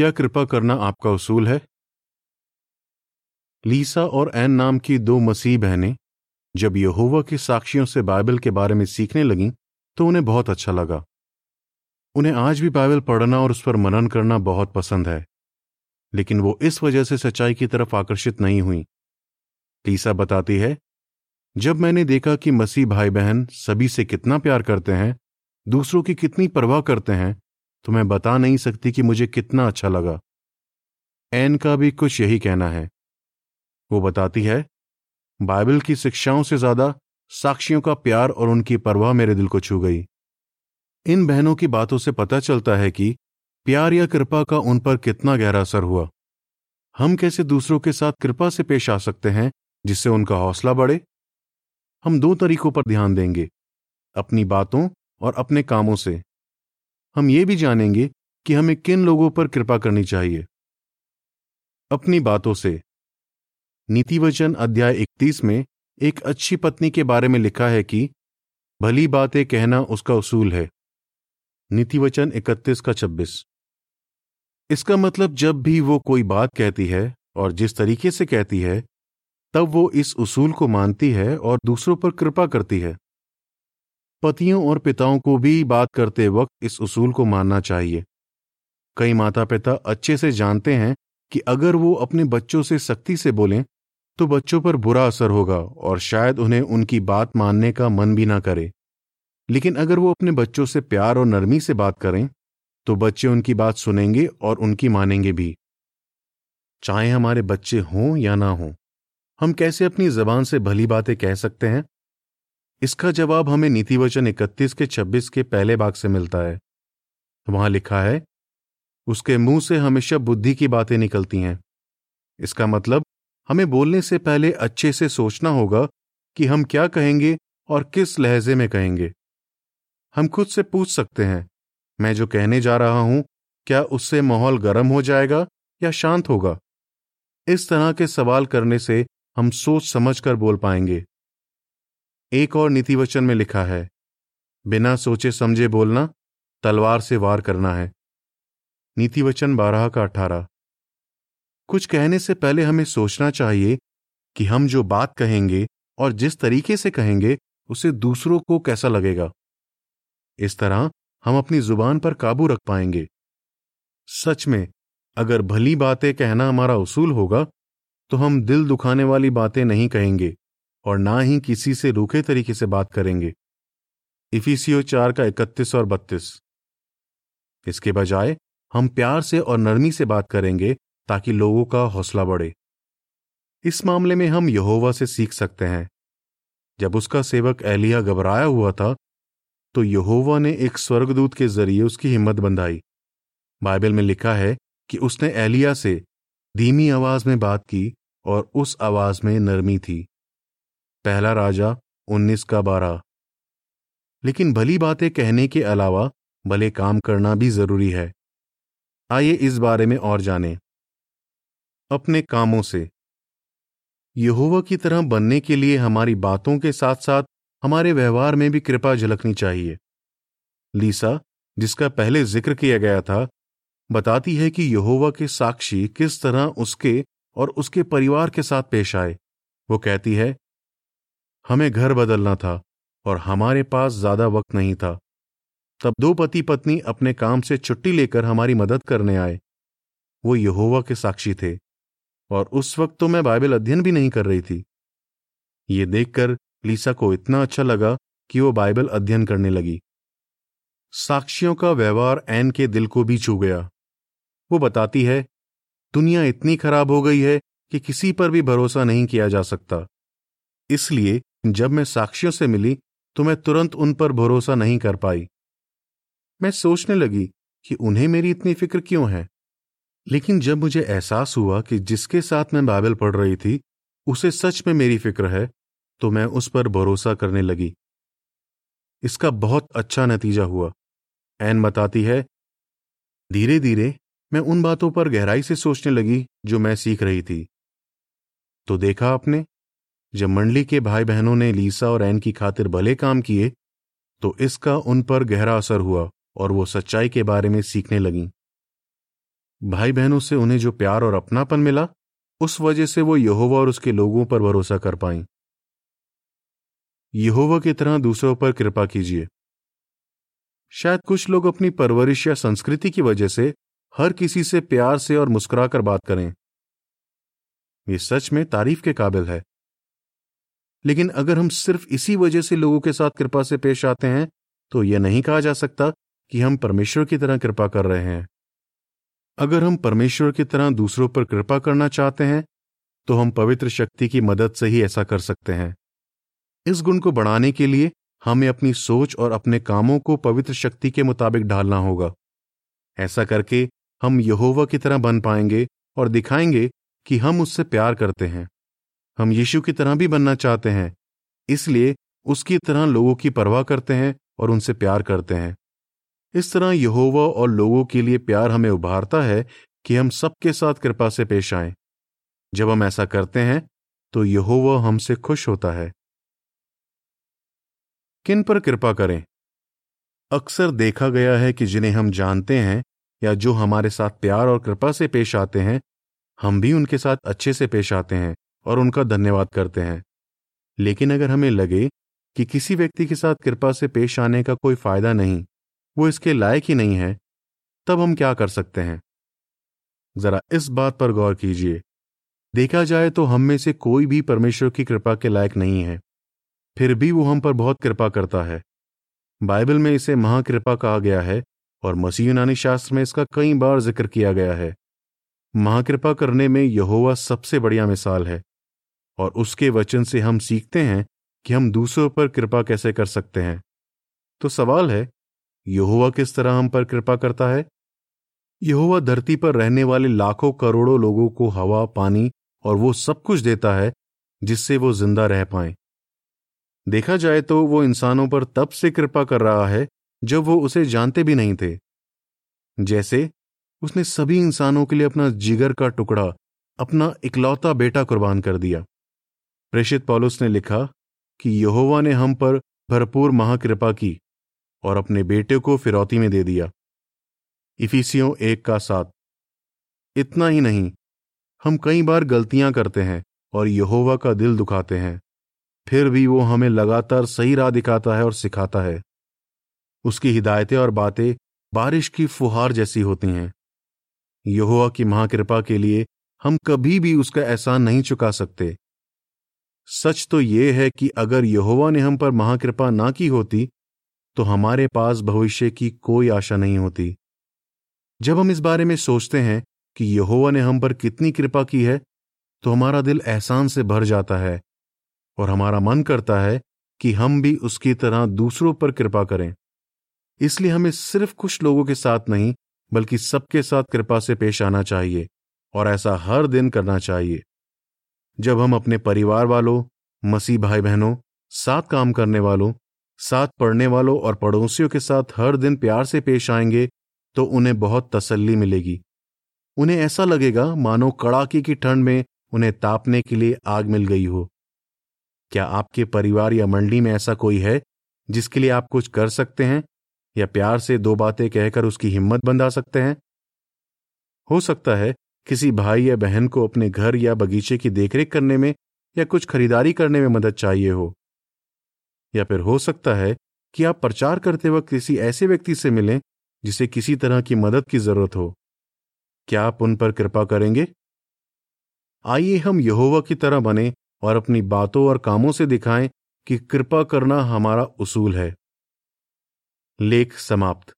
क्या कृपा करना आपका उसूल है? लीसा और एन नाम की दो मसीह बहनें, जब यहोवा के साक्षियों से बाइबल के बारे में सीखने लगीं तो उन्हें बहुत अच्छा लगा। उन्हें आज भी बाइबल पढ़ना और उस पर मनन करना बहुत पसंद है, लेकिन वो इस वजह से सच्चाई की तरफ़ आकर्षित नहीं हुई। लीसा बताती है, जब मैंने देखा कि मसीह भाई बहन सभी से कितना प्यार करते हैं, दूसरों की कितनी परवाह करते हैं तो मैं बता नहीं सकती कि मुझे कितना अच्छा लगा। एन का भी कुछ यही कहना है। वो बताती है, बाइबल की शिक्षाओं से ज़्यादा साक्षियों का प्यार और उनकी परवाह मेरे दिल को छू गई। इन बहनों की बातों से पता चलता है कि प्यार या कृपा का उन पर कितना गहरा असर हुआ। हम कैसे दूसरों के साथ कृपा से पेश आ सकते हैं, जिससे उनका हौसला बढ़े? हम दो तरीकों पर ध्यान देंगे, अपनी बातों और अपने कामों से। हम ये भी जानेंगे कि हमें किन लोगों पर कृपा करनी चाहिए। अपनी बातों से। नीतिवचन अध्याय 31 में एक अच्छी पत्नी के बारे में लिखा है कि, भली बातें कहना उसका उसूल है। नीतिवचन 31 का 26 इसका मतलब जब भी वो कोई बात कहती है और जिस तरीके से कहती है, तब वो इस उसूल को मानती है और दूसरों पर कृपा करती है। पतियों और पिताओं को भी बात करते वक्त इस उसूल को मानना चाहिए। कई माता पिता अच्छे से जानते हैं कि अगर वो अपने बच्चों से सख्ती से बोलें तो बच्चों पर बुरा असर होगा और शायद उन्हें उनकी बात मानने का मन भी ना करे। लेकिन अगर वो अपने बच्चों से प्यार और नरमी से बात करें तो बच्चे उनकी बात सुनेंगे और उनकी मानेंगे भी। चाहे हमारे बच्चे हों या ना हों, हम कैसे अपनी जबान से भली बातें कह सकते हैं? इसका जवाब हमें नीति वचन इकतीस के छब्बीस के पहले भाग से मिलता है। वहाँ लिखा है, उसके मुँह से हमेशा बुद्धि की बातें निकलती हैं। इसका मतलब हमें बोलने से पहले अच्छे से सोचना होगा कि हम क्या कहेंगे और किस लहजे में कहेंगे। हम खुद से पूछ सकते हैं, मैं जो कहने जा रहा हूँ, क्या उससे माहौल गर्म हो जाएगा या शांत होगा? इस तरह के सवाल करने से हम सोच समझ कर बोल पाएँगे। एक और नीतिवचन में लिखा है, बिना सोचे समझे बोलना, तलवार से वार करना है। नीतिवचन बारह का अठारह। कुछ कहने से पहले हमें सोचना चाहिए कि हम जो बात कहेंगे और जिस तरीके से कहेंगे, उसे दूसरों को कैसा लगेगा। इस तरह हम अपनी ज़ुबान पर काबू रख पाएँगे। सच में, अगर भली बातें कहना हमारा उसूल होगा तो हम दिल दुखाने वाली बातें नहीं कहेंगे। और ना ही किसी से रूखे तरीके से बात करेंगे। इफिसियो चार का इकतीस और बत्तीस। इसके बजाय, हम प्यार से और नरमी से बात करेंगे, ताकि लोगों का हौसला बढ़े। इस मामले में हम यहोवा से सीख सकते हैं। जब उसका सेवक एलिया घबराया हुआ था तो यहोवा ने एक स्वर्गदूत के ज़रिए उसकी हिम्मत बंधाई। बाइबल में लिखा है कि उसने एलिया से धीमी आवाज़ में बात की और उस आवाज़ में नरमी थी। पहला राजा, उन्नीस का बारह। लेकिन भली बातें कहने के अलावा, भले काम करना भी ज़रूरी है। आइए इस बारे में और जानें। अपने कामों से। यहोवा की तरह बनने के लिए हमारी बातों के साथ साथ हमारे व्यवहार में भी कृपा झलकनी चाहिए। लीसा, जिसका पहले ज़िक्र किया गया था, बताती है कि यहोवा के साक्षी किस तरह उसके और उसके परिवार के साथ पेश आए। वो कहती है हमें घर बदलना था और हमारे पास ज़्यादा वक्त नहीं था। तब दो पति पत्नी अपने काम से छुट्टी लेकर हमारी मदद करने आए। वो यहोवा के साक्षी थे और उस वक्त तो मैं बाइबल अध्ययन भी नहीं कर रही थी। ये देखकर लीसा को इतना अच्छा लगा कि वो बाइबल अध्ययन करने लगी। साक्षियों का व्यवहार एन के दिल को भी छू गया। वो बताती है, दुनिया इतनी खराब हो गई है कि किसी पर भी भरोसा नहीं किया जा सकता। इसलिए जब मैं साक्षियों से मिली तो मैं तुरंत उन पर भरोसा नहीं कर पाई। मैं सोचने लगी कि उन्हें मेरी इतनी फ़िक्र क्यों है? लेकिन जब मुझे एहसास हुआ कि जिसके साथ मैं बाइबल पढ़ रही थी, उसे सच में मेरी फ़िक्र है तो मैं उस पर भरोसा करने लगी। इसका बहुत अच्छा नतीजा हुआ। एन बताती है धीरे धीरे मैं उन बातों पर गहराई से सोचने लगी जो मैं सीख रही थी। तो देखा आपने जब मंडली के भाई बहनों ने लीसा और एन की खातिर भले काम किए तो इसका उन पर गहरा असर हुआ और वो सच्चाई के बारे में सीखने लगी। भाई बहनों से उन्हें जो प्यार और अपनापन मिला, उस वजह से वो यहोवा और उसके लोगों पर भरोसा कर पाई। यहोवा की तरह दूसरों पर कृपा कीजिए। शायद कुछ लोग अपनी परवरिश या संस्कृति की वजह से हर किसी से प्यार से और मुस्कुराकर बात करें। ये सच में तारीफ़ के काबिल है। लेकिन अगर हम सिर्फ़ इसी वजह से लोगों के साथ कृपा से पेश आते हैं तो यह नहीं कहा जा सकता कि हम परमेश्वर की तरह कृपा कर रहे हैं। अगर हम परमेश्वर की तरह दूसरों पर कृपा करना चाहते हैं तो हम पवित्र शक्ति की मदद से ही ऐसा कर सकते हैं। इस गुण को बढ़ाने के लिए हमें अपनी सोच और अपने कामों को पवित्र शक्ति के मुताबिक ढालना होगा। ऐसा करके हम यहोवा की तरह बन पाएँगे और दिखाएँगे कि हम उससे प्यार करते हैं। हम यीशु की तरह भी बनना चाहते हैं। इसलिए उसकी तरह लोगों की परवाह करते हैं और उनसे प्यार करते हैं। इस तरह यहोवा और लोगों के लिए प्यार हमें उभारता है कि हम सबके साथ कृपा से पेश आए। जब हम ऐसा करते हैं तो यहोवा हमसे खुश होता है। किन पर कृपा करें? अक्सर देखा गया है कि जिन्हें हम जानते हैं या जो हमारे साथ प्यार और कृपा से पेश आते हैं, हम भी उनके साथ अच्छे से पेश आते हैं। और उनका धन्यवाद करते हैं। लेकिन अगर हमें लगे कि किसी व्यक्ति के साथ कृपा से पेश आने का कोई फ़ायदा नहीं, वो इसके लायक ही नहीं है, तब हम क्या कर सकते हैं? जरा इस बात पर गौर कीजिए। देखा जाए तो हम में से कोई भी परमेश्वर की कृपा के लायक नहीं है। फिर भी वो हम पर बहुत कृपा करता है। बाइबल में इसे महाकृपा कहा गया है और मसीह यूनानी शास्त्र में इसका कई बार ज़िक्र किया गया है। महाकृपा करने में यहोवा सबसे बढ़िया मिसाल है। और उसके वचन से हम सीखते हैं कि हम दूसरों पर कृपा कैसे कर सकते हैं। तो सवाल है, यहोवा किस तरह हम पर कृपा करता है? यहोवा धरती पर रहने वाले लाखों करोड़ों लोगों को हवा, पानी और वो सब कुछ देता है जिससे वो ज़िंदा रह पाए। देखा जाए तो वो इंसानों पर तब से कृपा कर रहा है जब वो उसे जानते भी नहीं थे। जैसे उसने सभी इंसानों के लिए अपना जिगर का टुकड़ा, अपना इकलौता बेटा कुर्बान कर दिया। प्रेषित पॉलुस ने लिखा कि यहोवा ने हम पर भरपूर महाकृपा की और अपने बेटे को फिरौती में दे दिया। इफिसियों एक का साथ इतना ही नहीं, हम कई बार गलतियाँ करते हैं और यहोवा का दिल दुखाते हैं। फिर भी वो हमें लगातार सही राह दिखाता है और सिखाता है। उसकी हिदायतें और बातें बारिश की फुहार जैसी होती हैं। यहोवा की महाकृपा के लिए हम कभी भी उसका एहसान नहीं चुका सकते। सच तो यह है कि अगर यहोवा ने हम पर महाकृपा ना की होती तो हमारे पास भविष्य की कोई आशा नहीं होती। जब हम इस बारे में सोचते हैं कि यहोवा ने हम पर कितनी कृपा की है तो हमारा दिल एहसान से भर जाता है, और हमारा मन करता है कि हम भी उसकी तरह दूसरों पर कृपा करें। इसलिए हमें सिर्फ़ कुछ लोगों के साथ नहीं, बल्कि सबके साथ कृपा से पेश आना चाहिए, और ऐसा हर दिन करना चाहिए। जब हम अपने परिवार वालों, मसीह भाई बहनों साथ काम करने वालों, साथ पढ़ने वालों और पड़ोसियों के साथ हर दिन प्यार से पेश आएँगे तो उन्हें बहुत तसल्ली मिलेगी। उन्हें ऐसा लगेगा, मानो कड़ाके की ठंड में उन्हें तापने के लिए आग मिल गई हो। क्या आपके परिवार या मंडली में ऐसा कोई है, जिसके लिए आप कुछ कर सकते हैं, या प्यार से दो बातें कहकर उसकी हिम्मत बंधा सकते हैं? हो सकता है किसी भाई या बहन को अपने घर या बगीचे की देखरेख करने में या कुछ खरीदारी करने में मदद चाहिए हो। या फिर हो सकता है कि आप प्रचार करते वक्त किसी ऐसे व्यक्ति से मिलें जिसे किसी तरह की मदद की ज़रूरत हो। क्या आप उन पर कृपा करेंगे? आइए हम यहोवा की तरह बने और अपनी बातों और कामों से दिखाएँ कि कृपा करना हमारा उसूल है। लेख समाप्त।